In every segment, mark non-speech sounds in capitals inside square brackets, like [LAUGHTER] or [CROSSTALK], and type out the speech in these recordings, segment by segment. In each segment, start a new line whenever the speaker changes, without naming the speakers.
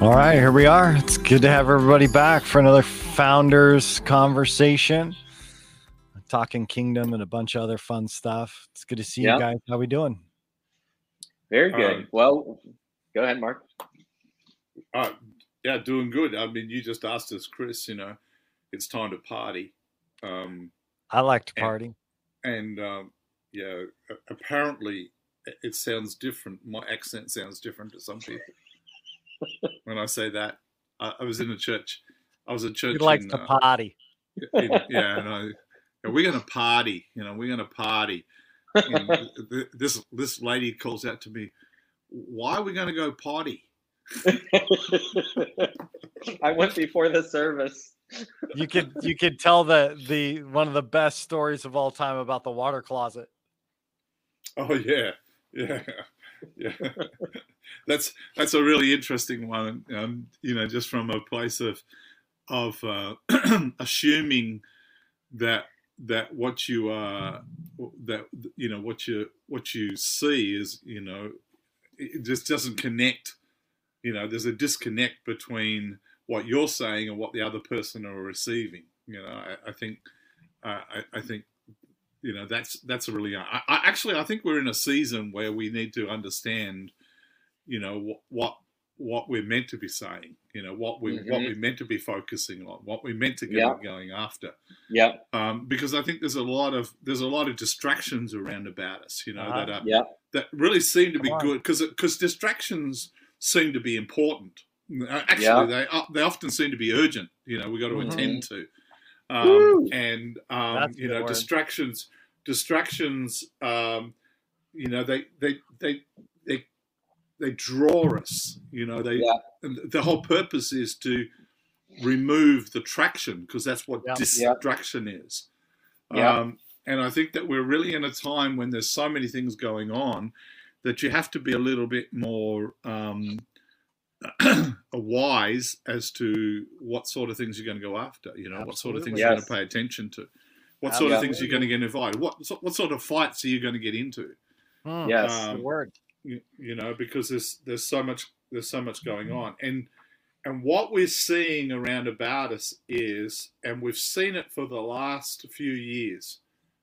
All right, here we are. It's good to have everybody back for another founders conversation. Talking kingdom and a bunch of other fun stuff. It's good to see
Yeah.
you guys. How we doing?
Very good.
Um,
well, go ahead, Mark.
Uh, yeah, doing good. I mean, you just asked us, Chris. You know, it's time to party, um,
I like to party.
and um, yeah, apparently it- it sounds different. My accent sounds different to some people when I say that. I, I was in a church. I was a church.
He likes
in,
to
uh,
party.
in- yeah, and I, yeah, we're going to party. You know, we're going to party. And [LAUGHS] th- this this lady calls out to me, "Why are we going to go party?" [LAUGHS]
I went before the service.
You could you could tell the the one of the best stories of all time about the water closet.
Oh yeah, yeah, [LAUGHS] yeah. that's that's a really interesting one. Um, you know, just from a place of of uh, [CLEARS THROAT] assuming that that what you are that you know what you what you see is you know it just doesn't connect. You know, there's a disconnect between what you're saying and what the other person are receiving. You know, I, I think uh, I, I think you know that's that's a really I, I actually I think we're in a season where we need to understand you know what what, what we're meant to be saying you know what we what
Mhm.
we're meant to be focusing on what we're meant to get
Yeah.
going after
yeah
um, because I think there's a lot of there's a lot of distractions around about us you know
Uh-huh.
that are,
Yep.
that really seem to be
on.
good because because distractions seem to be important. Uh, Actually,
Yeah.
they uh, they often seem to be urgent. You know, we got to
Mhm.
attend to, um, and um, you know,
word.
distractions distractions. Um, you know, they they they they they draw us. You know, they
Yeah.
and the whole purpose is to remove the traction because that's what
Yeah.
Yeah.
distraction is.
Yeah.
Um, and I think that we're really in a time when there's so many things going on that you have to be a little bit more um, [CLEARS THROAT] wise as to what sort of things you're going to go after. You know, what sort of things
Absolutely.
you're going to pay attention to. What sort of things you're going to get involved? What so- what sort of fights are you going to get into?
Hmm,
Yes.
Um,
word.
you, you know because there's there's so much there's so much going on and and what we're seeing around about us is and we've seen it for the last few years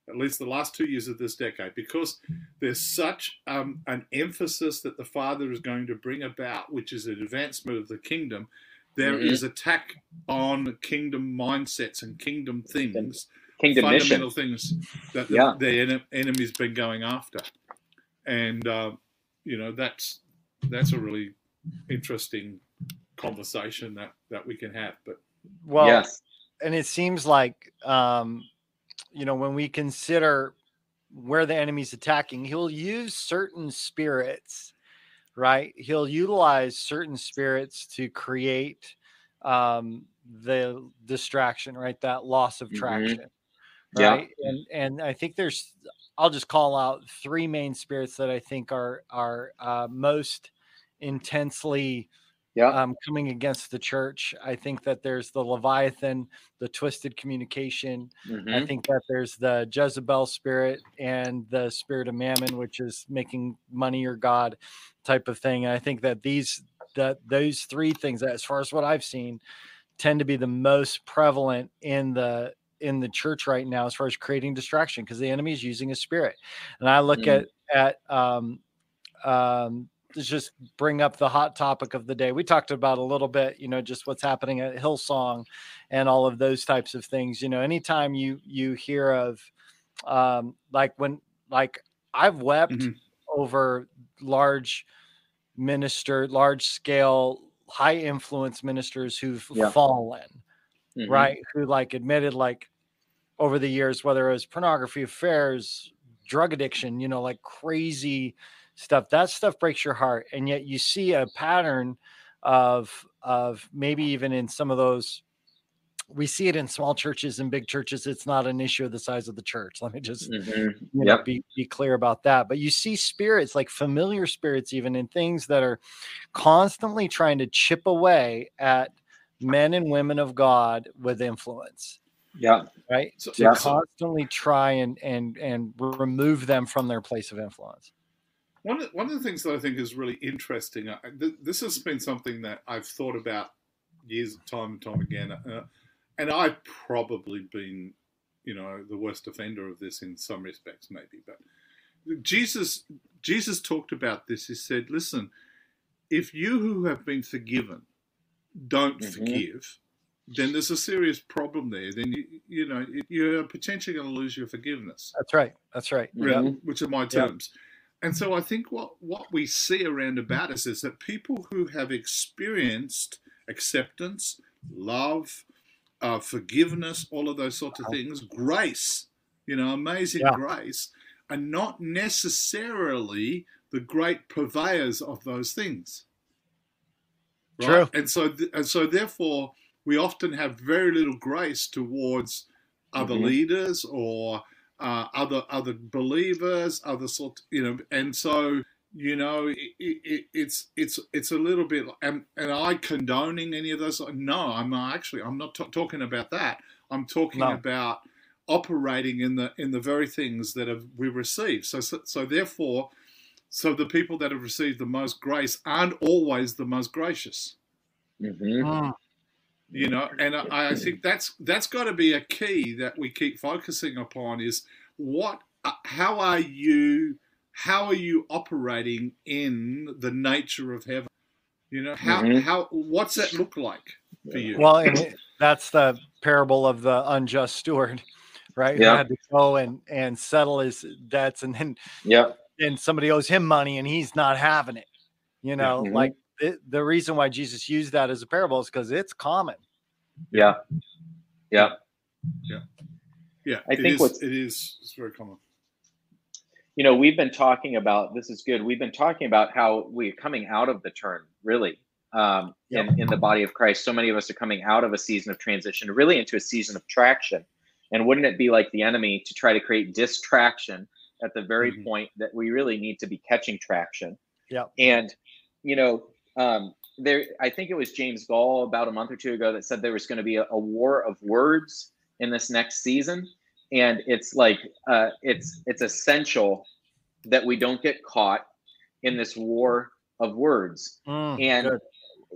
at least the last two years of this decade because there's such um, an emphasis that the father is going to bring about which is an advancement of the kingdom There is
Mhm.
attack on kingdom mindsets and kingdom things
Kingdom
fundamental
mission.
things that
Yeah.
the, the ene- enemy's been going after, and uh, you know that's that's a really interesting conversation that that we can have. But
Well,
yes.
and it seems like um, you know when we consider where the enemy's attacking he'll use certain spirits right he'll utilize certain spirits to create um, the distraction right that loss of
Mhm.
traction
Yeah.
right and and i think there's i'll just call out three main spirits that i think are are uh, most intensely
Yeah.
um, coming against the church. I think that there's the Leviathan, the twisted communication. I
Mhm.
think that there's the Jezebel spirit and the spirit of mammon, which is making money your god type of thing. And I think that these that those three things, as far as what I've seen, tend to be the most prevalent in the in the church right now as far as creating distraction because the enemy is using a spirit. And I look
Mm.
at at um um just bring up the hot topic of the day. We talked about a little bit, you know, just what's happening at Hillsong and all of those types of things. You know, anytime you you hear of um like when like I've wept
Mhm.
over large minister, large scale, high influence ministers who've
Yeah.
fallen,
Mhm.
right? Who like admitted like over the years, whether it was pornography affairs, drug addiction, you know, like crazy stuff. That stuff breaks your heart. And yet you see a pattern of of maybe even in some of those we see it in small churches and big churches. It's not an issue of the size of the church. [LAUGHS] Let me just
Mhm.
you know,
Yep.
be, be clear about that. But you see spirits, like familiar spirits, even in things that are constantly trying to chip away at men and women of God with influence,
Yeah.
right?
So-
to
Yeah.
constantly try and and and remove them from their place of influence.
One of, one of the things that I think is really interesting. Uh, th- this has been something that I've thought about years, time and time again, uh, and I've probably been, you know, the worst offender of this in some respects, maybe. But Jesus, Jesus talked about this. He said, "Listen, if you who have been forgiven don't
Mhm.
forgive." Then there's a serious problem there. Then you, you know you're potentially going to lose your forgiveness
That's right. That's right.
yeah,
Yeah.
which are my terms. And so I think what, what we see around about us is that people who have experienced acceptance, love, uh, forgiveness, all of those sorts of things, grace, you know, amazing
Yeah.
grace, are not necessarily the great purveyors of those things.
True.
And so, th- and so, therefore, we often have very little grace towards other
Mhm.
leaders or uh, other other believers, other sort, you know, and so you know, it, it, it's it's it's a little bit, and and I condoning any of those? No, I'm not actually. I'm not t- talking about that. I'm talking
No.
about operating in the in the very things that have we received. So, so so therefore, so the people that have received the most grace aren't always the most gracious
Mhm.
Mm,
you know and I, I think that's that's got to be a key that we keep focusing upon is what uh, how are you how are you operating in the nature of heaven you know how
Mhm.
how what's that look like for you
Well, and that's the parable of the unjust steward, right? Who
Yeah.
had to go and and settle his debts, and then
yeah
and somebody owes him money, and he's not having it. You know,
Mhm.
like it, the reason why Jesus used that as a parable is because it's common.
Yeah. Yeah.
yeah Yeah.
I
it
think
is, it is it's very common
You know, we've been talking about this is good. We've been talking about how we're coming out of the turn, really, um,
Yep.
in, in the body of Christ. So many of us are coming out of a season of transition, really into a season of traction. And wouldn't it be like the enemy to try to create distraction at the very
Mhm.
point that we really need to be catching traction?
Yeah.
And you know, um, there, I think it was James Goll about a month or two ago that said there was going to be a, a war of words in this next season, and it's like uh, it's it's essential that we don't get caught in this war of words.
Mm,
And
good.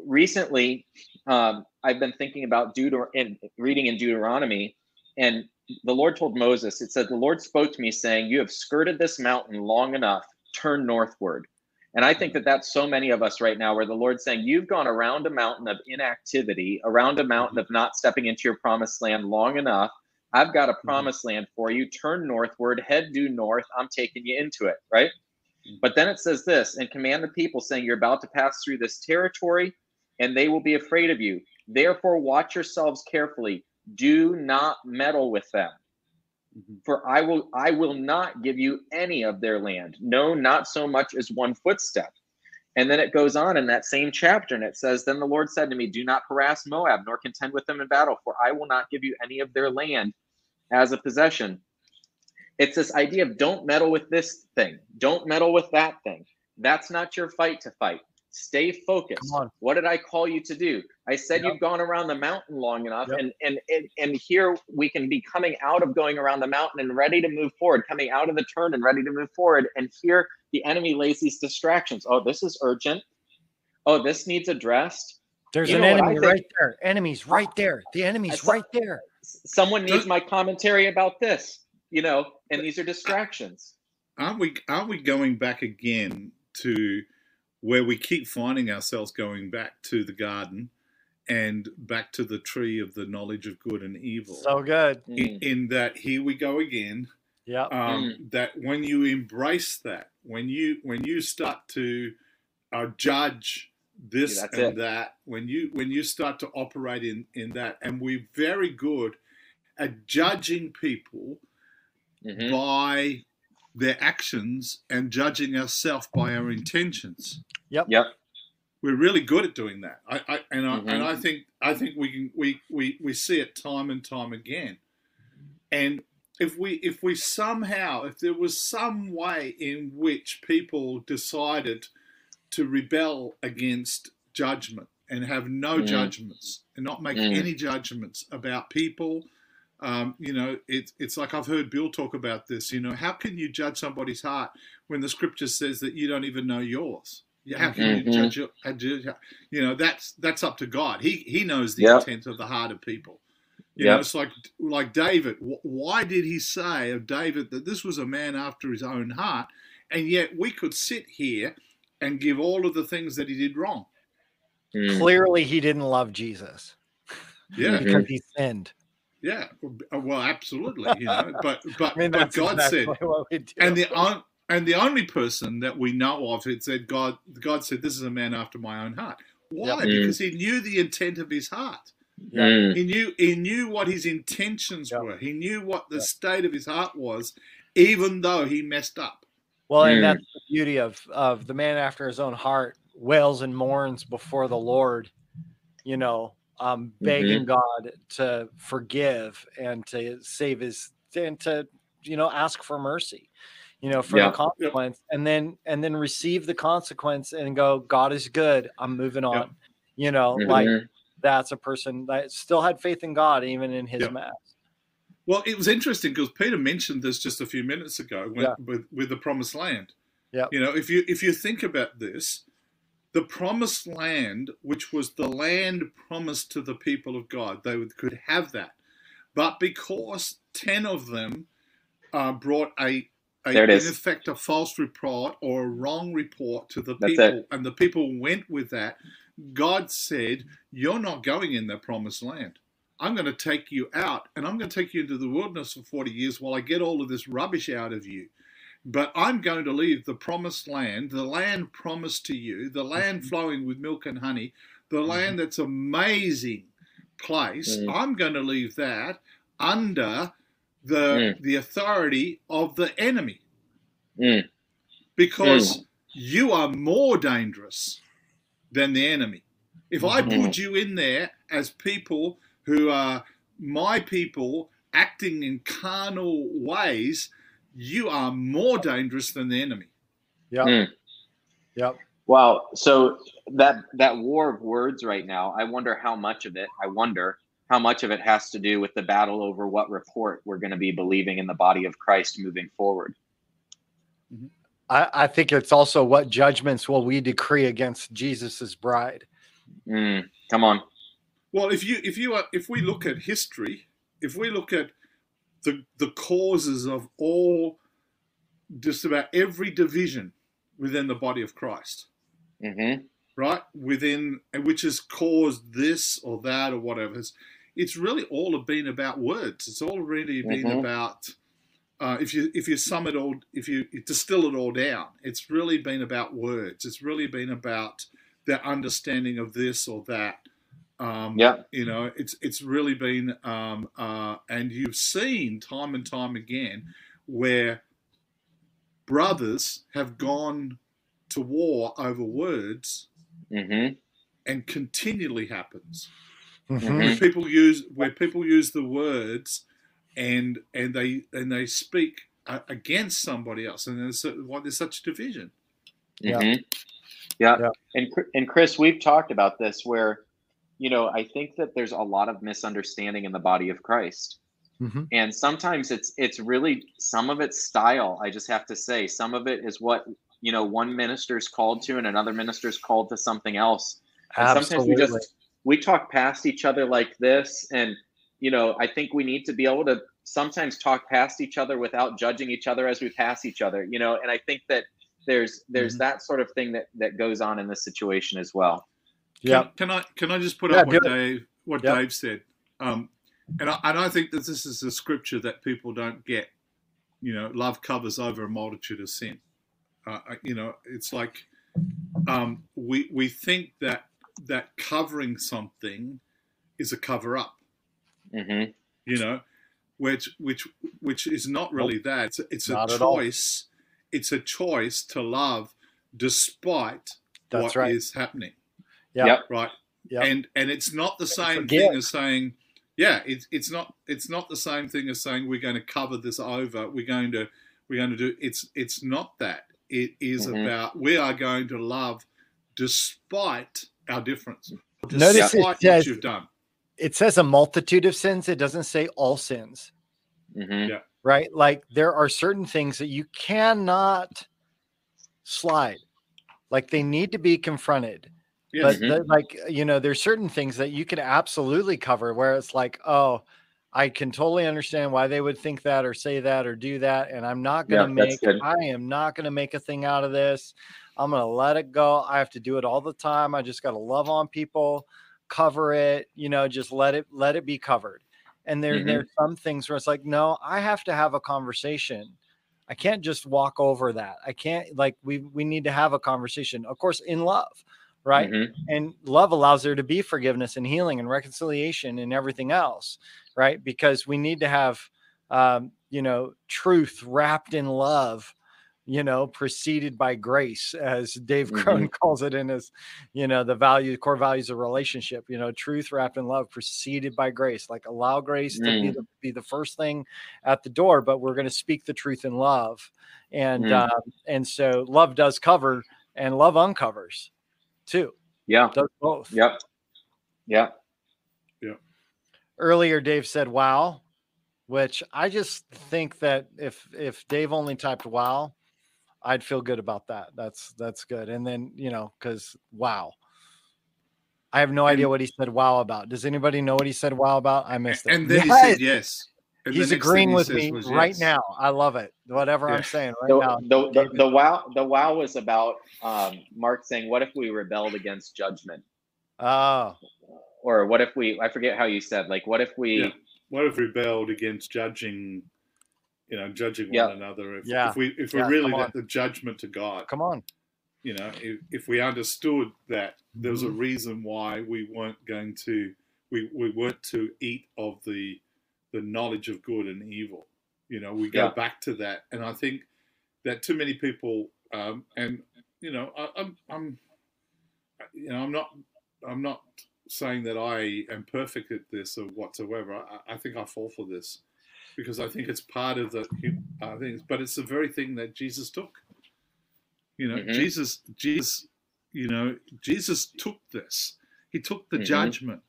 recently, um, I've been thinking about Deuter and reading in Deuteronomy, and the Lord told Moses, it said, The Lord spoke to me saying, You have skirted this mountain long enough, turn northward. And I think that that's so many of us right now, where the Lord's saying, You've gone around a mountain of inactivity, around a mountain mm-hmm. of not stepping into your promised land long enough. I've got a mm-hmm. promised land for you. Turn northward, head due north. I'm taking you into it, right? Mm-hmm. But then it says this and command the people, saying, You're about to pass through this territory, and they will be afraid of you. Therefore, watch yourselves carefully. Do not meddle with them.
Mhm.
For I will I will not give you any of their land. No, not so much as one footstep. And then it goes on in that same chapter, and it says, Then the Lord said to me, Do not harass Moab, nor contend with them in battle, for I will not give you any of their land as a possession. It's this idea of don't meddle with this thing, don't meddle with that thing. That's not your fight to fight. Stay focused.
Come on.
What did I call you to do? I said
Yep.
you've gone around the mountain long enough,
Yep.
and, and and and here we can be coming out of going around the mountain and ready to move forward, coming out of the turn and ready to move forward. And here the enemy lays these distractions. Oh, this is urgent. Oh, this needs addressed.
There's
you
an
know what I
enemy right there. Enemies right there. The enemy's
saw-
right there.
Someone needs my commentary about this, you know, and these are distractions.
aren't we aren't we going back again to where we keep finding ourselves going back to the garden and back to the tree of the knowledge of good and evil
So good.
in,
Mm,
in that here we go again
Yeah.
um, that when you embrace that when you when you start to uh, judge this
Yeah,
and
it.
that when you when you start to operate in in that and we're very good at judging people
mhm.
by their actions and judging ourselves by our intentions.
Yep. Yep.
We're really good at doing that. I, I and I
Mhm.
and I think I think we can we, we we see it time and time again. And if we if we somehow if there was some way in which people decided to rebel against judgment and have no
Mm.
judgments and not make
Mm.
any judgments about people Um, you know, it's it's like I've heard Bill talk about this. You know, how can you judge somebody's heart when the scripture says that you don't even know yours? How can you judge? your- you- You know, that's that's up to God. He he knows the
Yep.
intent of the heart of people. You know, it's like like David. Why did he say of David that this was a man after his own heart? And yet we could sit here and give all of the things that he did wrong.
Mm.
Clearly, he didn't love Jesus
Yeah, [LAUGHS]
because he sinned.
Yeah. Well, absolutely. You know, [LAUGHS] but but
I mean,
but God
exactly
said, [LAUGHS]
what we do.
and the on, and the only person that we know of it said God. God said, "This is a man after my own heart." Why?
Yep. Mm.
Because he knew the intent of his heart.
Yeah.
Mm.
He knew he knew what his intentions
Yep.
were. He knew what the
Yep.
state of his heart was, even though he messed up.
Well, and
Mm.
that's the beauty of of the man after his own heart wails and mourns before the Lord, you know, um, begging God to forgive and to save his and to you know ask for mercy, you know, for
Yeah.
the consequence, and then and then receive the consequence and go, God is good. I'm moving on.
Yep.
You know, like
Mhm.
that's a person that still had faith in God even in his
Yep.
mess.
Well, it was interesting because Peter mentioned this just a few minutes ago when,
Yeah.
with with the promised land.
Yeah.
You know, if you if you think about this, the promised land, which was the land promised to the people of God, they would, could have that, but because ten of them uh, brought a, a in
is.
effect a false report or a wrong report to the
That's
people, and the people went with that. God said, "You're not going in the promised land." I'm going to take you out and I'm going to take you into the wilderness for 40 years while I get all of this rubbish out of you. But I'm going to leave the promised land, the land promised to you, the land flowing with milk and honey, the land that's amazing place.
Mm.
I'm going to leave that under the the authority of the enemy
Mm.
because you are more dangerous than the enemy. If I
Mhm.
put you in there as people who are my people acting in carnal ways, you are more dangerous than the enemy.
Yeah.
Mm.
Yep.
Wow. So that that war of words right now, I wonder how much of it, I wonder how much of it has to do with the battle over what report we're going to be believing in the body of Christ moving forward.
I, I think it's also what judgments will we decree against Jesus's bride.
Mm. Come on.
Well, if you if you are if we look at history, if we look at the the causes of all just about every division within the body of Christ,
hmm
right? Within which has caused this or that or whatever. It's, it's really all been about words. It's all really been
Mhm.
about uh, if you if you sum it all, if you distill it all down, it's really been about words. It's really been about their understanding of this or that. Um,
Yeah.
you know, it's it's really been, um, uh, and you've seen time and time again where brothers have gone to war over words
hmm
and continually happens
Mhm.
where people use where people use the words and and they and they speak uh, against somebody else and there's so- why there's such division
Yeah.
hmm Yeah.
Yeah.
And and Chris, we've talked about this where, you know, I think that there's a lot of misunderstanding in the body of Christ.
Mhm.
And sometimes it's it's really some of it's style. I just have to say, some of it is what you know one minister's called to, and another minister's called to something else. And sometimes we just we talk past each other like this, and you know, I think we need to be able to sometimes talk past each other without judging each other as we pass each other. You know, and I think that there's there's
Mhm.
that sort of thing that that goes on in this situation as well.
Yeah.
can, can i can i just put
Yeah,
up what dave what
Yep.
dave said um and I, and I think that this is a scripture that people don't get you know love covers over a multitude of sin uh, you know it's like um we we think that that covering something is a cover up
hmm
you know, which which which is not really that. It's a, it's a
Not all.
choice. It's a choice to love despite
That's
what
right.
is happening,
Yeah.
Yep.
right?
Yep.
And and it's not the same
forgive.
thing as saying, yeah, it's it's not it's not the same thing as saying we're going to cover this over. We're going to we're going to do. It's it's not that. It is
Mhm.
about we are going to love despite our difference,
Notice it
what
says-
you've done.
it says a multitude of sins. It doesn't say all sins,
hmm
right? Like there are certain things that you cannot slide. Like they need to be confronted. But
Mhm.
the- like you know, there's certain things that you can absolutely cover where it's like, oh, I can totally understand why they would think that or say that or do that, and I'm not gonna
Yeah,
make. I am not gonna make a thing out of this. I'm gonna let it go. I have to do it all the time. I just gotta love on people, cover it, you know, just let it let it be covered. And there
Mhm.
there's some things where it's like, no, I have to have a conversation. I can't just walk over that. I can't like we we need to have a conversation, of course, in love, right?
Mhm.
and love allows there to be forgiveness and healing and reconciliation and everything else right because we need to have um, you know truth wrapped in love you know preceded by grace as dave [LAUGHS] crone calls it in his you know the value core values of relationship you know truth wrapped in love preceded by grace like allow grace to be
Mm.
the, be the first thing at the door but we're going to speak the truth in love and
Mm.
um, and so love does cover and love uncovers too
Yeah.
does both.
Yep. Yeah. Yep.
Earlier, Dave said "wow," which I just think that if if Dave only typed "wow," I'd feel good about that. That's that's good. And then you know, because wow, I have no idea what he said "wow" about. Does anybody know what he said "wow" about? I missed it.
and then
Yes!
he said yes. And
He's agreeing
he
with me
was
right
yes.
now. I love it. Whatever
Yeah.
I'm saying right
The,
now.
the, the, the wow the wow was about um, Mark saying, "What if we rebelled against judgment?"
Oh,
Or what if we? I forget how you said. Like, what if we?
Yeah. What if we rebelled against judging, you know, judging
Yeah.
one another? If,
Yeah.
if we if we
Yeah,
really
come on.
let the judgment to God,
come on.
you know, if, if we understood that there was a
Mm-hmm.
reason why we weren't going to we, we weren't to eat of the the knowledge of good and evil. You know, we go
Yeah.
back to that, and I think that too many people, um, and you know, I, I'm, I'm, you know, I'm not, I'm not saying that I am perfect at this or whatsoever. I, I think I fall for this because I think it's part of the uh, things, but it's the very thing that Jesus took. You know,
Mhm.
Jesus, Jesus, you know, Jesus took this. He took the
Mhm.
judgment,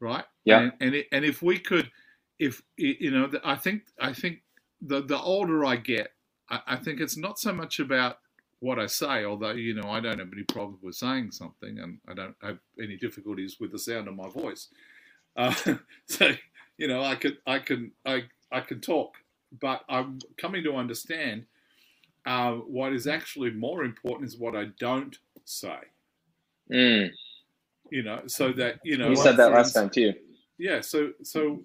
right?
Yeah.
And and, it, and if we could, if you know, I think I think the the older I get, I, I think it's not so much about what I say, although you know I don't have any problem with saying something, and I don't have any difficulties with the sound of my voice. Uh, [LAUGHS] so you know, I can I can I I can talk, but I'm coming to understand uh, what is actually more important is what I don't say.
Mm,
You know, so mm-hmm. that you know.
you said that last time too.
yeah so so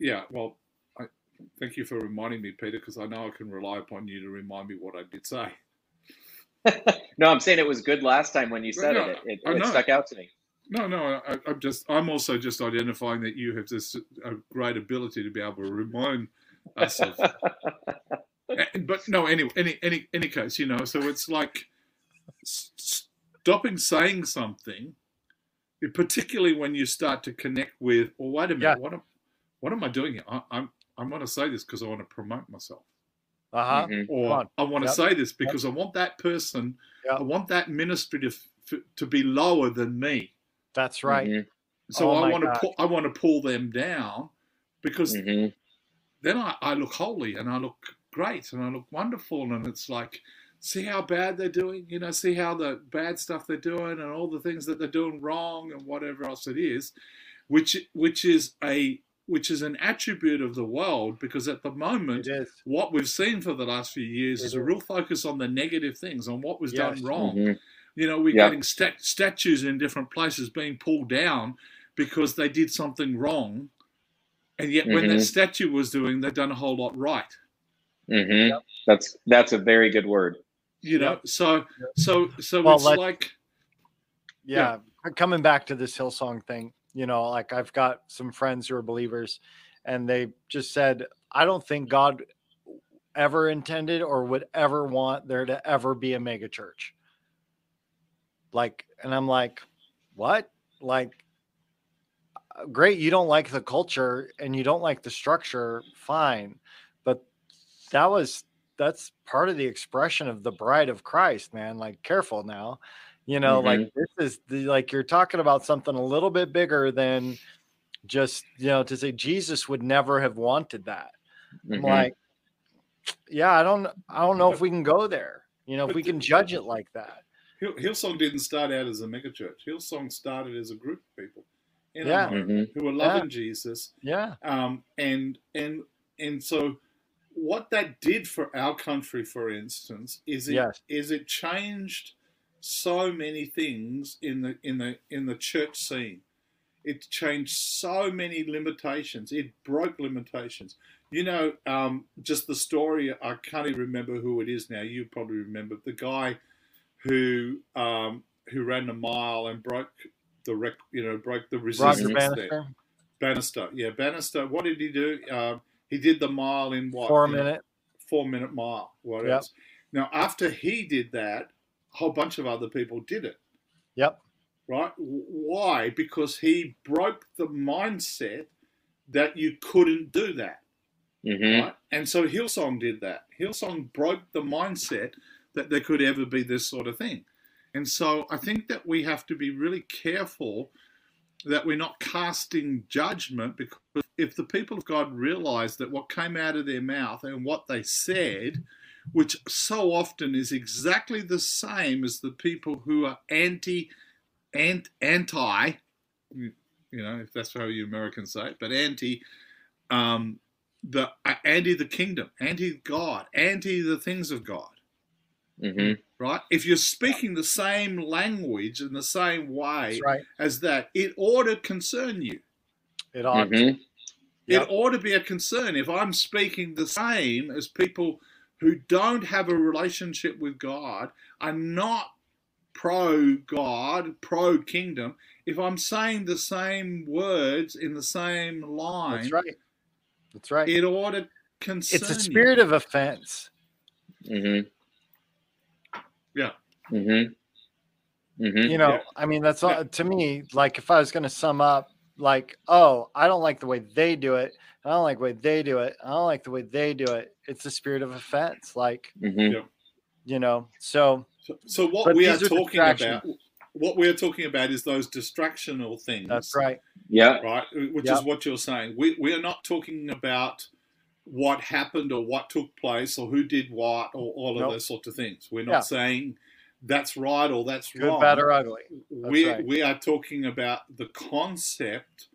yeah well I, thank you for reminding me peter because i know i can rely upon you to remind me what i did say [LAUGHS]
No, I'm saying it was good last time when you said
No,
it. It,
I
it, stuck out to me.
no no I, i'm just i'm also just identifying that you have this a great ability to be able to remind us of [LAUGHS] but no any any any any case you know so it's like s- stopping saying something particularly when you start to connect with well wait a minute
Yeah.
what am what am i doing here I, i'm i want to say this because i want to promote myself
Uh huh.
Mhm.
or. I want to
Yep.
say this because I want that person,
Yep.
I want that ministry to f- to be lower than me.
That's right.
Mhm.
So
Oh
I
my
want to pull, I want to pull them down because
Mhm.
then I, I look holy and I look great and I look wonderful and it's like see how bad they're doing, you know, see how the bad stuff they're doing and all the things that they're doing wrong and whatever else it is, which which is a which is an attribute of the world because at the moment what we've seen for the last few years
It
is a real focus on the negative things, on what was
Yes.
done wrong.
Mhm.
You know, we're
Yeah.
getting stat- statues in different places being pulled down because they did something wrong, and yet when that
Mhm.
statue was doing, they've done a whole lot right.
Mhm. That's that's a very good word.
You know, so so so
Well,
it's like
yeah, coming back to this Hillsong thing, you know, like I've got some friends who are believers and they just said, I don't think God ever intended or would ever want there to ever be a mega church. Like, and I'm like, what? Like, great, you don't like the culture and you don't like the structure, fine. But that was that's part of the expression of the bride of Christ, man. Like, careful now You know,
Mm-hmm.
like this is the, like you're talking about something a little bit bigger than just you know to say Jesus would never have wanted that. I'm
Mhm.
like, yeah, I don't, I don't know if we can go there. You know, if
But
we can judge it like that.
Hill, Hillsong didn't start out as a megachurch. Hillsong started as a group of people in
Yeah.
Mhm.
who were loving Jesus,
Yeah,
um, and and and so what that did for our country, for instance, is it is
Yes.
it changed so many things in the in the in the church scene. It changed so many limitations. It broke limitations. You know, um, just the story. I can't even remember who it is now. You probably remember the guy who um, who ran a mile and broke the rec, you know broke the resistance
Roger
there.
Bannister,
Bannister, yeah, Bannister. What did he do? Um, he did the mile in what?
four
in a
minute.
four minute mile. What
Yep.
else? Now, after he did that, a whole bunch of other people did it.
Yep.
Right? Why? Because he broke the mindset that you couldn't do that.
Mhm.
Right? And so Hillsong did that. Hillsong broke the mindset that there could ever be this sort of thing. And so I think that we have to be really careful that we're not casting judgment because if the people of God realize that what came out of their mouth and what they said, which so often is exactly the same as the people who are anti, ant, anti, you know, if that's how you Americans say it, but anti, um, the uh, anti the kingdom, anti God, anti the things of God
Mhm.
right? If you're speaking the same language in the same way
right.
as that, it ought to concern you.
It ought. to.
Mhm.
Yep.
It ought to be a concern. If I'm speaking the same as people who don't have a relationship with God, are not pro God, pro kingdom, if I'm saying the same words in the same line,
That's right. That's right.
it ought to concern
it's a
you.
spirit of offense.
Mhm.
Yeah.
Mhm. Mhm.
You know,
Yeah.
I mean, that's all
Yeah.
to me. Like, if I was going to sum up, like, oh, I don't like the way they do it. I don't like the way they do it. I don't like the way they do it. It's the spirit of offense. Like,
Mhm.
Yeah.
you know, so
So, so what we are
are
talking about, what we are talking about is those distractional things.
that's right.
Yeah.
right? Which
Yep.
is what you're saying. We we are not talking about what happened or what took place or who did what or all of
Nope.
those sorts of things. We're not
Yeah.
saying that's right or that's
Good,
wrong.
bad, or ugly.
we
right.
we are talking about the concept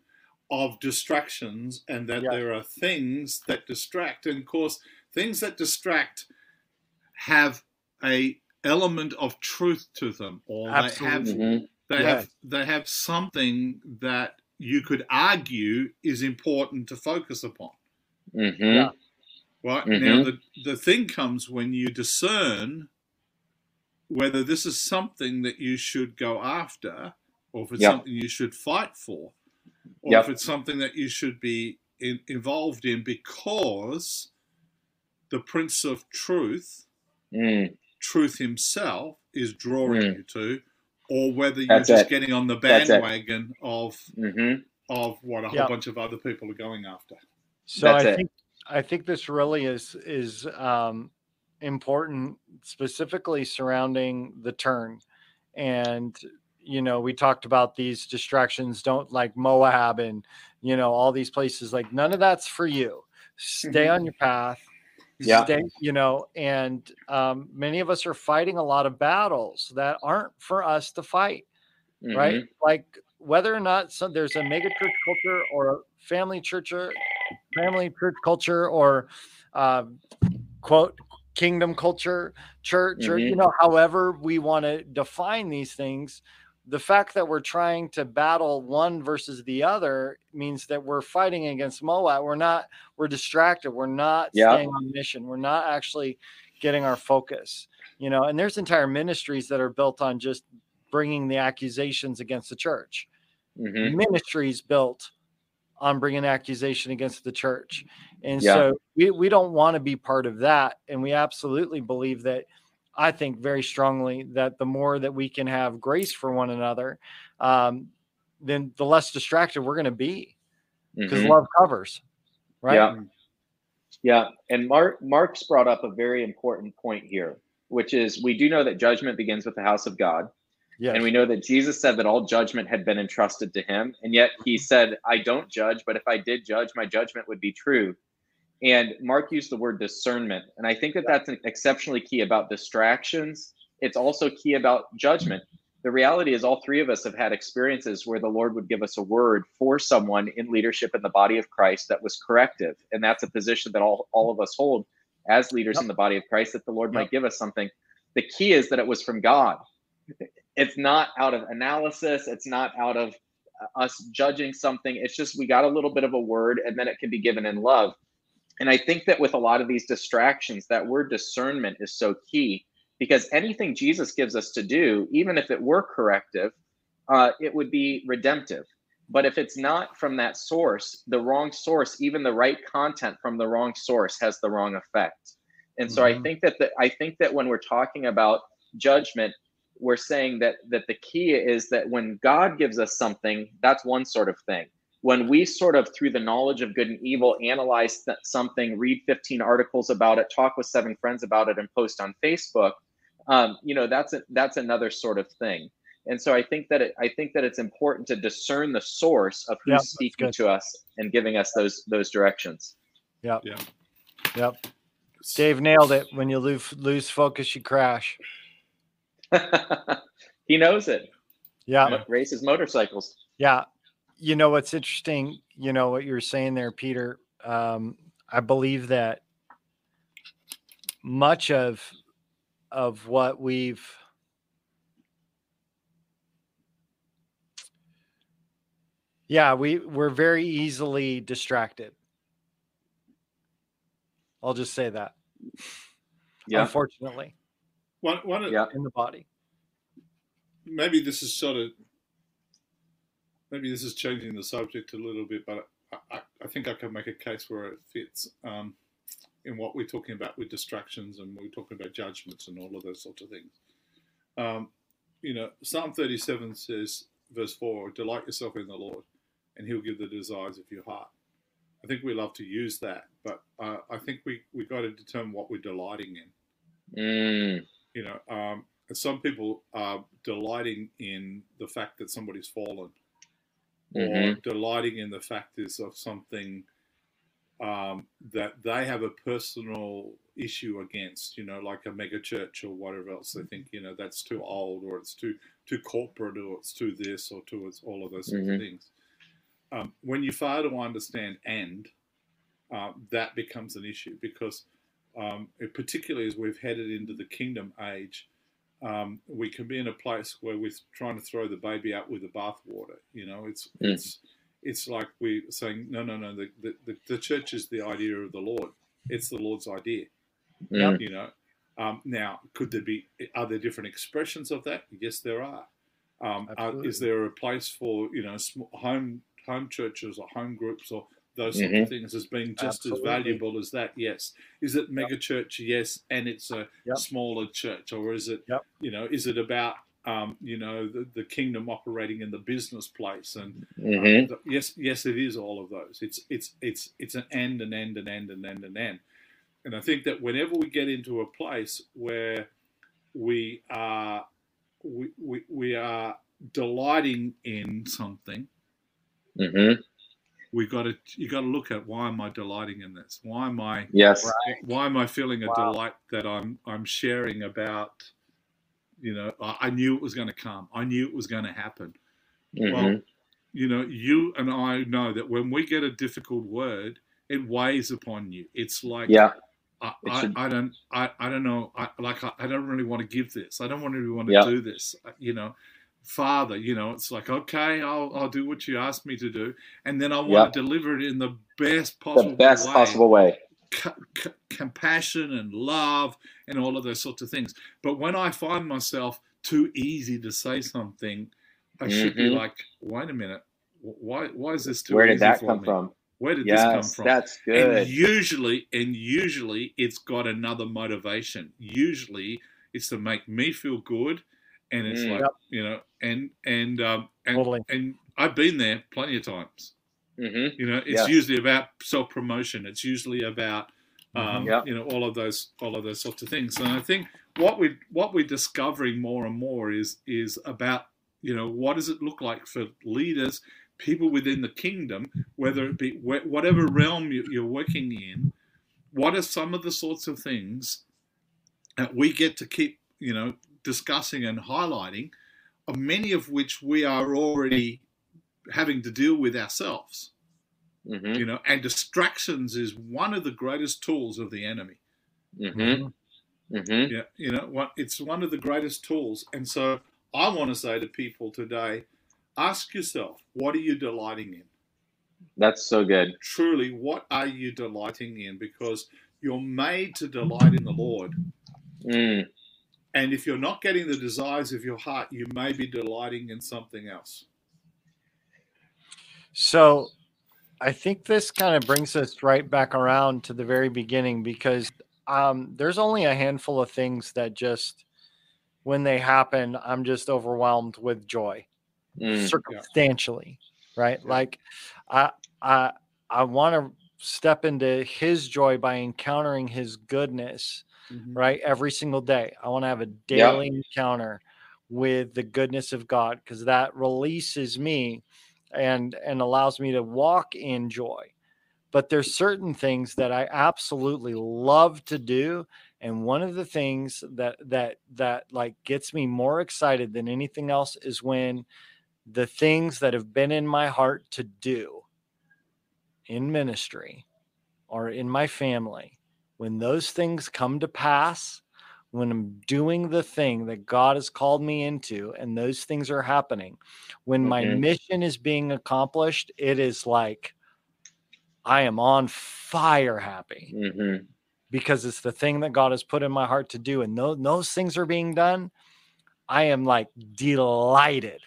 of distractions and that
Yeah.
there are things that distract and of course things that distract have a element of truth to them or they have
Absolutely.
Mhm.
they
Yeah.
have they have something that you could argue is important to focus upon
Mhm.
Yeah.
right
Mhm.
now the the thing comes when you discern whether this is something that you should go after or if it's
Yeah.
something you should fight for or
Yeah.
if it's something that you should be in, involved in because the prince of truth
Mm.
truth himself is drawing
Mm.
you to, or whether you're
That's
just
it.
getting on the bandwagon of
Mhm.
of what a whole
Yeah.
bunch of other people are going after.
So
That's
I
it.
think I think this really is is um, important, specifically surrounding the turn. And you know, we talked about these distractions. Don't like Moab and you know all these places. Like none of that's for you. Stay on your path.
Yeah.
Stay, you know, and um, many of us are fighting a lot of battles that aren't for us to fight right?
Mhm.
Like whether or not some, there's a mega church culture or a family church or family church culture or uh, quote kingdom culture church or you
Mhm.
know however we want to define these things the fact that we're trying to battle one versus the other means that we're fighting against moab we're not we're distracted we're not
Yeah.
staying on mission we're not actually getting our focus you know and there's entire ministries that are built on just bringing the accusations against the church.
Mhm.
Ministries built on bringing accusation against the church. And
Yeah.
so we, we don't want to be part of that. And we absolutely believe that I think very strongly that the more that we can have grace for one another, um, then the less distracted we're going to be because
Mhm.
love covers. Right.
Yeah. Yeah, and Mark Mark's brought up a very important point here, which is we do know that judgment begins with the house of God.
Yes.
And we know that Jesus said that all judgment had been entrusted to him. And yet he mm-hmm. said, I don't judge, but if I did judge, my judgment would be true. And Mark used the word discernment. And I think that that's exceptionally key about distractions. It's also key about judgment. The reality is, all three of us have had experiences where the Lord would give us a word for someone in leadership in the body of Christ that was corrective. And that's a position that all, all of us hold as leaders
Yep.
in the body of Christ, that the Lord
Yep.
might give us something. The key is that it was from God it's not out of analysis. It's not out of uh, us judging something. It's just we got a little bit of a word and then it can be given in love. And i think that with a lot of these distractions that word discernment is so key because anything jesus gives us to do even if it were corrective uh, it would be redemptive. But if it's not from that source the wrong source even the right content from the wrong source has the wrong effect. And so i
Mhm.
think that the, i think that when we're talking about judgment we're saying that that the key is that when God gives us something, that's one sort of thing. When we sort of through the knowledge of good and evil analyze th- something, read 15 articles about it, talk with seven friends about it, and post on Facebook, um, you know that's a, that's another sort of thing. And so I think that it, I think that it's important to discern the source of who's
Yeah,
speaking to us and giving us those those directions.
Yep.
Yeah.
Yep. Dave nailed it. When you lose lose focus, you crash. [LAUGHS]
he knows it.
Yeah.
Races motorcycles.
Yeah. You know what's interesting, you know what you're saying there, Peter. Um, I believe that much of of what we've yeah, we we're very easily distracted. I'll just say that.
Yeah.
Unfortunately,
One, one,
Yeah.
in the body.
maybe this is sort of maybe this is changing the subject a little bit, but I, I, I think I can make a case where it fits um, in what we're talking about with distractions and we're talking about judgments and all of those sorts of things. Um, you know, Psalm 37 says, verse 4, delight yourself in the Lord and he'll give the desires of your heart. I think we love to use that, but uh, I think we, we got to determine what we're delighting in
Mm,
you know um, some people are delighting in the fact that somebody's fallen or
Mhm.
delighting in the fact is of something um, that they have a personal issue against you know like a mega church or whatever else they think you know that's too old or it's too too corporate or it's too this or too it's all of those sorts
Mhm.
of things um, when you fail to understand and uh, that becomes an issue because um, it- particularly as we've headed into the kingdom age, um, we can be in a place where we're trying to throw the baby out with the bathwater. You know, it's
Mm.
it's it's like we're saying, no, no, no. The, the the the church is the idea of the Lord. It's the Lord's idea.
mm,
You know. Um, now, could there be are there different expressions of that? Yes, there are. Um, are
Absolutely.
is there a place for you know sm- home home churches or home groups or those mm-hmm.
sort
of things as being just
Absolutely.
as valuable as that? Yes. Is it mega yep. church? Yes, and it's a
yep.
smaller church, or is it?
Yep.
You know, is it about um, you know the, the, kingdom operating in the business place? And
um, mm-hmm.
uh, the, yes, yes, it is all of those. It's it's it's it's an end and end and end and end and end. And I think that whenever we get into a place where we are we, we, we are delighting in something,
mm-hmm
we got to you got to look at why am I delighting in this? Why am I
Yes.
why am I feeling a
Wow.
delight that I'm I'm sharing about? You know, I, I knew it was going to come. I knew it was going to happen.
Mhm.
Well, you know, you and I know that when we get a difficult word, it weighs upon you. It's like,
yeah.
I, I, I don't, I, I don't know. I, like, I, I don't really want to give this. I don't want to want to
Yeah.
do this. uh, You know, Father, you know, it's like, okay, I'll, I'll do what you asked me to do, and then I want
Yeah.
to deliver it in the best possible
The best
way
possible way.
c- c- compassion and love and all of those sorts of things. But when I find myself too easy to say something, I should be
Mhm.
like, wait a minute, why why is this too easy?
Where did that come
me?
from?
Where did this come from?
that's good.
And usually, and usually, it's got another motivation. Usually, it's to make me feel good, and it's
Mm.
like
Yep.
you know, and and um, and
Totally.
and I've been there plenty of times.
hmm
You know, it's
Yeah.
usually about self promotion. It's usually about Um,
Yeah.
You know, all of those, all of those sorts of things. And I think what we what we're discovering more and more is is about you know what does it look like for leaders, people within the kingdom, whether it be whatever realm you're working in. What are some of the sorts of things that we get to keep you know discussing and highlighting, of many of which we are already having to deal with ourselves.
Hmm
you know and distractions is one of the greatest tools of the enemy.
Hmm hmm
yeah you know what it's one of the greatest tools. And so i want to say to people today ask yourself what are you delighting in?
That's so good.
truly what are you delighting in? Because you're made to delight in the lord.
Mm.
And if you're not getting the desires of your heart you may be delighting in something else
So I think this kind of brings us right back around to the very beginning because um, there's only a handful of things that just, when they happen, I'm just overwhelmed with joy
Mm.
circumstantially, right?
Yeah.
Like I, I, I want to step into his joy by encountering his goodness Mm-hmm. right every single day. I want to have a daily encounter with the goodness of god because that releases me and and allows me to walk in joy. But there's certain things that i absolutely love to do and one of the things that that that like gets me more excited than anything else is when the things that have been in my heart to do in ministry or in my family when those things come to pass, when I'm doing the thing that God has called me into, and those things are happening, when my
Mhm.
mission is being accomplished, it is like I am on fire happy
hmm
because it's the thing that God has put in my heart to do. And those, those things are being done. I am like delighted,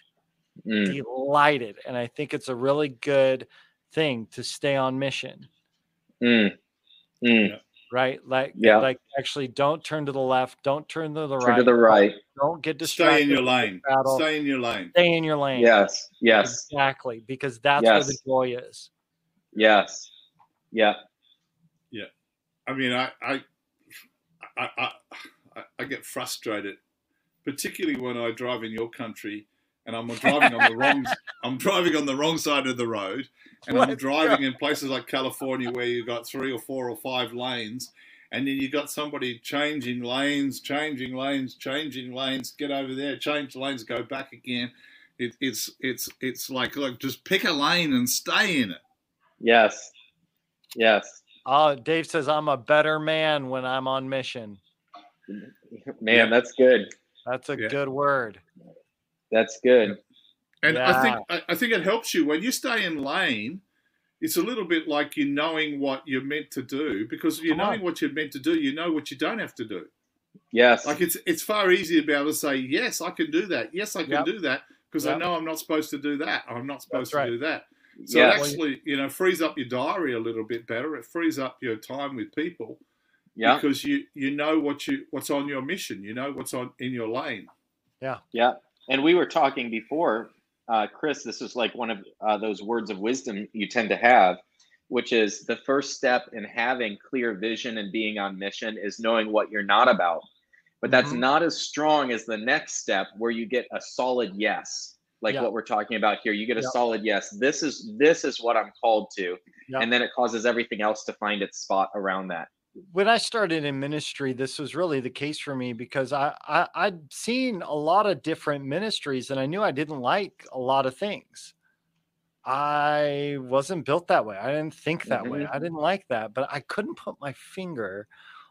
Mm.
delighted. And I think it's a really good thing to stay on mission.
Mm. Mm.
Right? Like,
Yeah.
like actually, don't turn to the left, don't turn to the
Turn
right,
to the right.
don't get distracted.
stay in your lane
battle.
stay in your lane
Stay in your lane.
Yes. Yes.
exactly, because that's where the joy is.
Yes. Yeah. Yeah.
I mean, I, I, I, I, I, I get frustrated, particularly when I drive in your country and I'm driving on the wrong, I'm driving on the wrong side of the road, and I'm
What?
driving in places like California where you've got three or four or five lanes, and then you've got somebody changing lanes, changing lanes, changing lanes, get over there, change lanes, go back again. It, it's it's it's like look, just pick a lane and stay in it.
Yes. Yes.
Oh, Dave says I'm a better man when I'm on mission.
Man,
Yeah.
that's good.
That's a
Yeah.
good word.
That's good.
And I think I, I think it helps you when you stay in lane. It's a little bit like you knowing what you're meant to do because you're
Come on.
knowing what you're meant to do. You know what you don't have to do.
Yes.
Like it's it's far easier to be able to say yes, I can do that. Yes, I can
Yep.
do that because I know I'm not supposed to do that. I'm not supposed
right.
to do that. So
yes.
it actually, you know, frees up your diary a little bit better. It frees up your time with people
yeah.
because you you know what you what's on your mission. You know what's on in your lane.
Yeah. Yeah. And we were talking before, uh, Chris, this is like one of uh, those words of wisdom you tend to have, which is the first step in having clear vision and being on mission is knowing what you're not about. But that's
Mhm.
not as strong as the next step where you get a solid yes, like
Yeah.
what we're talking about here. You get a
Yeah.
solid yes. This is this is what I'm called to.
Yeah.
And then it causes everything else to find its spot around that.
When I started in ministry, this was really the case for me because I, I I'd seen a lot of different ministries and I knew I didn't like a lot of things. I wasn't built that way. I didn't think that way.
Mhm.
I didn't like that, but I couldn't put my finger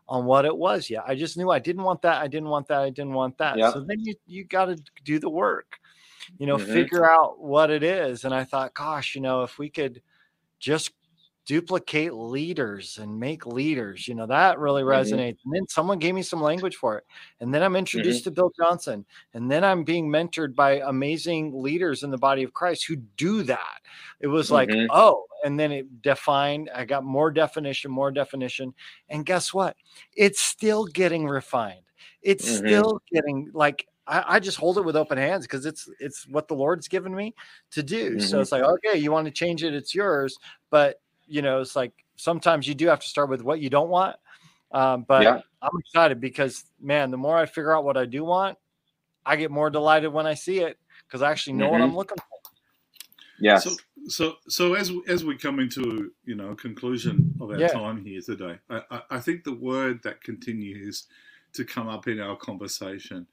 on what it was yet. I just knew I didn't want that. I didn't want that. I didn't want that.
Yeah.
So then you you got to do the work. You know,
Mhm.
figure out what it is. And I thought, gosh, you know, if we could just duplicate leaders and make leaders you know that really
Mhm.
resonates and then someone gave me some language for it and then i'm introduced to bill johnson and then i'm being mentored by amazing leaders in the body of christ who do that it was like
Mhm.
oh and then it defined i got more definition more definition and guess what it's still getting refined it's
Mhm.
still getting like I, I just hold it with open hands because it's it's what the lord's given me to do so
Mhm.
it's like okay you want to change it it's yours but you know it's like sometimes you do have to start with what you don't want. Um, but
Yeah.
I'm excited because man, the more I figure out what I do want, I get more delighted when I see it because I actually know what
Mhm.
I'm looking for.
Yes.
So, so, so as as we come into you know conclusion of our
Yeah.
time here today, I, I, I think the word that continues to come up in our conversation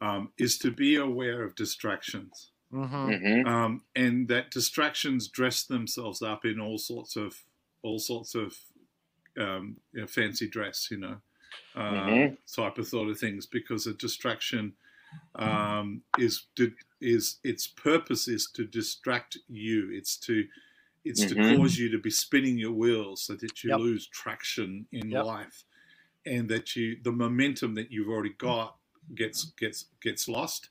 um, is to be aware of distractions,
hmm
hmm
um, and that distractions dress themselves up in all sorts of all sorts of um, you know, fancy dress, you know, uh,
Mhm.
type of thought of things, because a distraction um, is to, is its purpose is to distract you. It's to it's to
Mhm.
cause you to be spinning your wheels so that you
Yep.
lose traction in
Yep.
life, and that you the momentum that you've already got gets gets gets lost.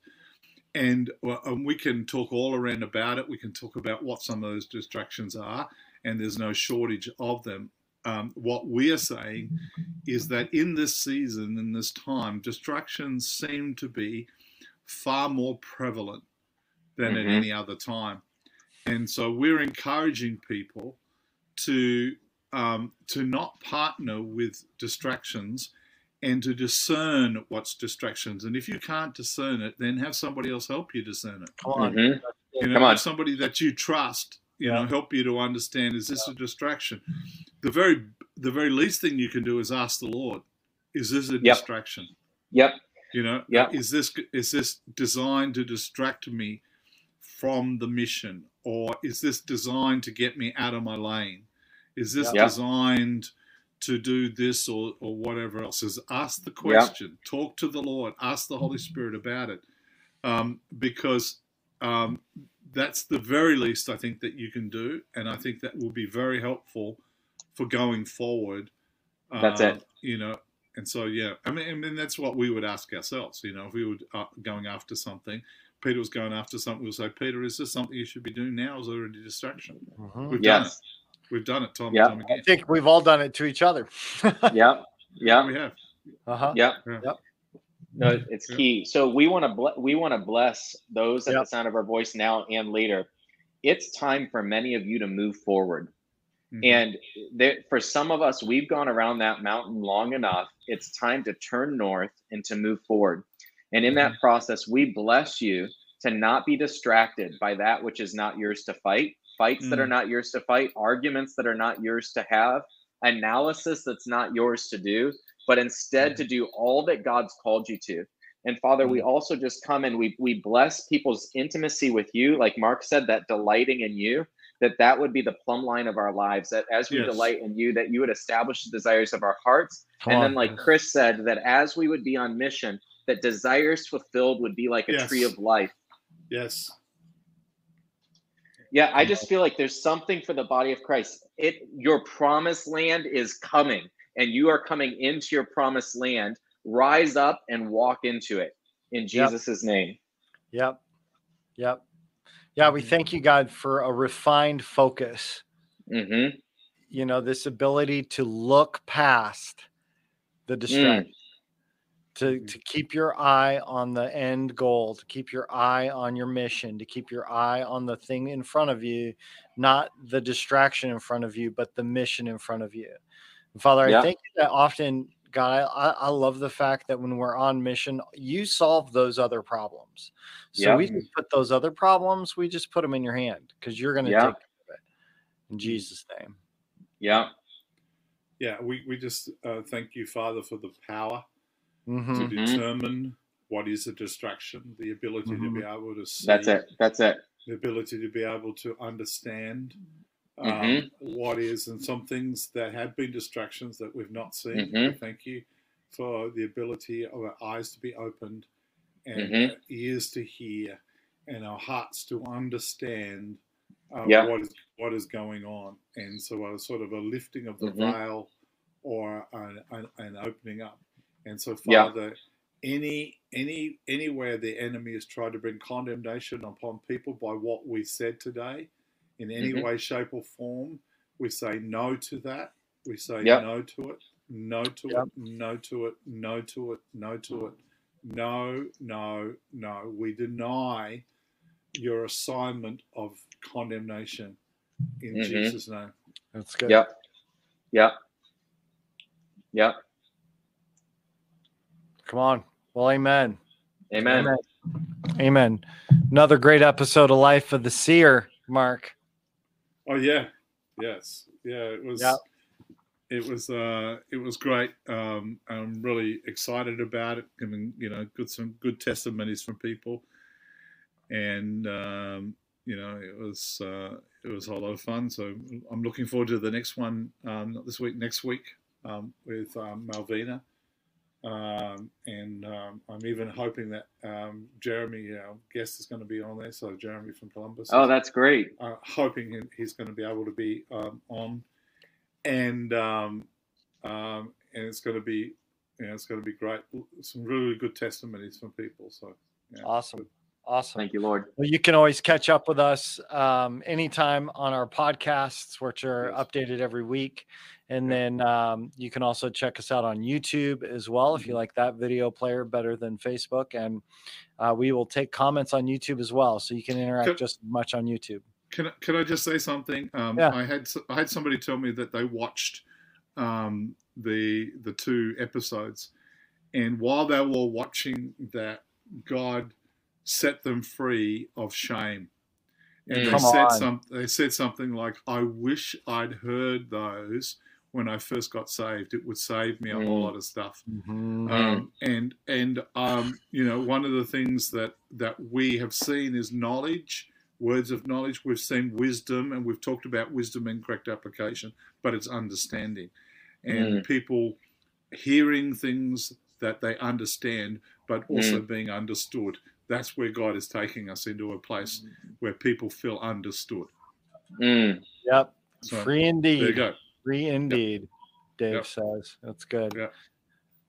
And, and we can talk all around about it. We can talk about what some of those distractions are, and there's no shortage of them. Um, what we are saying is that in this season, in this time, distractions seem to be far more prevalent than at
Mhm.
any other time. And so we're encouraging people to um, to not partner with distractions and to discern what's distractions. And if you can't discern it, then have somebody else help you discern it.
Come on.
Mhm.
You know,
Come on.
somebody that you trust, you know, help you to understand is this a distraction? The very the very least thing you can do is ask the Lord, is this a
Yep.
distraction?
Yep.
You know,
Yeah.
is this is this designed to distract me from the mission, or is this designed to get me out of my lane? Is this
Yeah.
designed to do this or or whatever else? Is ask the question, talk to the Lord, ask the Holy Spirit about it, um, because um, that's the very least I think that you can do, and I think that will be very helpful for going forward.
That's
Um,
it.
You know, and so yeah, I mean, I mean that's what we would ask ourselves. You know, if we were uh, going after something, Peter was going after something. We'll say, Peter, is this something you should be doing now? Or is it already a distraction?
Mhm.
We've done it.
Yes.
We've done it time
Yeah.
and time
I think we've all done it to each other. [LAUGHS]
yeah, Yep.
We have.
Uh-huh.
Yep.
Yeah.
Yep.
No, it's
Yeah.
key. So we want to ble- we want to bless those at
Yep.
the sound of our voice now and later. It's time for many of you to move forward.
Mhm.
And there, for some of us, we've gone around that mountain long enough. It's time to turn north and to move forward. And in that process, we bless you to not be distracted by that which is not yours to fight, fights that are
Mm.
not yours to fight, arguments that are not yours to have, analysis that's not yours to do, but instead to do all that God's called you to. And Father, we also just come and we we bless people's intimacy with you, like Mark said, that delighting in you, that that would be the plumb line of our lives. That as we
Yes.
delight in you, that you would establish the desires of our hearts,
Come
and
on.
then, like Chris said, that as we would be on mission, that desires fulfilled would be like a
Yes.
tree of life.
Yes.
Yeah, I just feel like there's something for the body of Christ. It your promised land is coming, and you are coming into your promised land. Rise up and walk into it in
Yep.
Jesus' name.
Yep. Yep. Yeah, we thank you, God, for a refined focus.
hmm
You know, this ability to look past the distraction, to,
Mhm.
to keep your eye on the end goal, to keep your eye on your mission, to keep your eye on the thing in front of you, not the distraction in front of you, but the mission in front of you. And Father,
Yeah.
I think that often, God, I, I I love the fact that when we're on mission, you solve those other problems. So
Yeah.
we just put those other problems, we just put them in your hand because you're going to
Yeah.
take care of it. In Jesus' name.
Yeah.
Yeah. We, we just uh, thank you, Father, for the power
Mhm.
to
Mhm.
determine what is a distraction, the ability to
Mhm.
be able to see,
That's it. That's it.
the ability to be able to understand um,
Mhm.
what is, and some things that have been distractions that we've not seen.
Mhm.
Thank you for the ability of our eyes to be opened and
Mhm.
our ears to hear and our hearts to understand uh,
Yeah.
what is what is going on. And so, a sort of a lifting of the
Mhm.
veil or an, an, an opening up. And so,
Yeah.
Father, any any anywhere the enemy has tried to bring condemnation upon people by what we said today, in any
Mhm.
way, shape, or form, we say no to that. We say
Yep.
no to it, no to
Yep.
it, no to it, no to it, no to it. No, no, no. We deny your assignment of condemnation in
Mhm.
Jesus' name.
That's good.
Yep. Yep. Yep.
Come on. Well, amen.
Amen.
Amen. Amen. Another great episode of Life of the Seer, Mark.
Oh yeah, yes, yeah. It was.
Yep.
It was. Uh, it was great. Um, I'm really excited about it. Giving you know good some good testimonies from people, and um, you know it was uh, it was a lot of fun. So I'm looking forward to the next one. Um, not this week, next week um, with um, Malvina. Um, and um, I'm even hoping that um, Jeremy, our guest, is going to be on there. So Jeremy from Columbus.
Oh, that's great.
uh, hoping he's going to be able to be um, on, and um, um, and it's going to be, you know, it's going to be great. Some really good testimonies from people. So yeah,
Awesome.
good.
Awesome.
Thank you, Lord.
Well, you can always catch up with us um, anytime on our podcasts, which are
Yes.
updated every week. And then um, you can also check us out on YouTube as well if you
Mhm.
like that video player better than Facebook. And uh, we will take comments on YouTube as well. So you can interact
Cool.
just as much on YouTube.
Can I- can I just say something? Um,
Yeah.
I had I had somebody tell me that they watched um, the the two episodes, and while they were watching that, God set them free of shame. And
Mm.
they said
on.
some. They said something like, "I wish I'd heard those when I first got saved. It would save me a whole
Mm.
lot of stuff."
Mhm.
um, and and um, you know one of the things that that we have seen is knowledge words of knowledge we've seen wisdom and we've talked about wisdom and correct application but it's understanding and people hearing things that they understand but also being understood that's where god is taking us into a place where people feel understood
Mm.
Yep.
so
Free
there you go
Free indeed, Dave
Yep.
says. That's good.
Yep.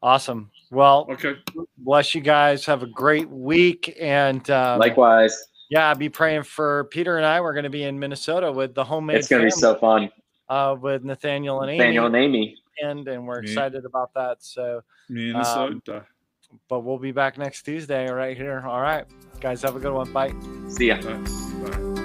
Awesome. Well,
okay
bless you guys. Have a great week. And um,
Likewise.
yeah, I'll be praying for Peter and I. We're going to be in Minnesota with the homemade
It's going to be so fun.
uh, with Nathaniel and Amy.
Daniel and Amy.
and, and we're
Yeah.
excited about that. So,
minnesota
but we'll be back next Tuesday right here. All right, guys, have a good one. Bye.
See ya.
Bye. Bye.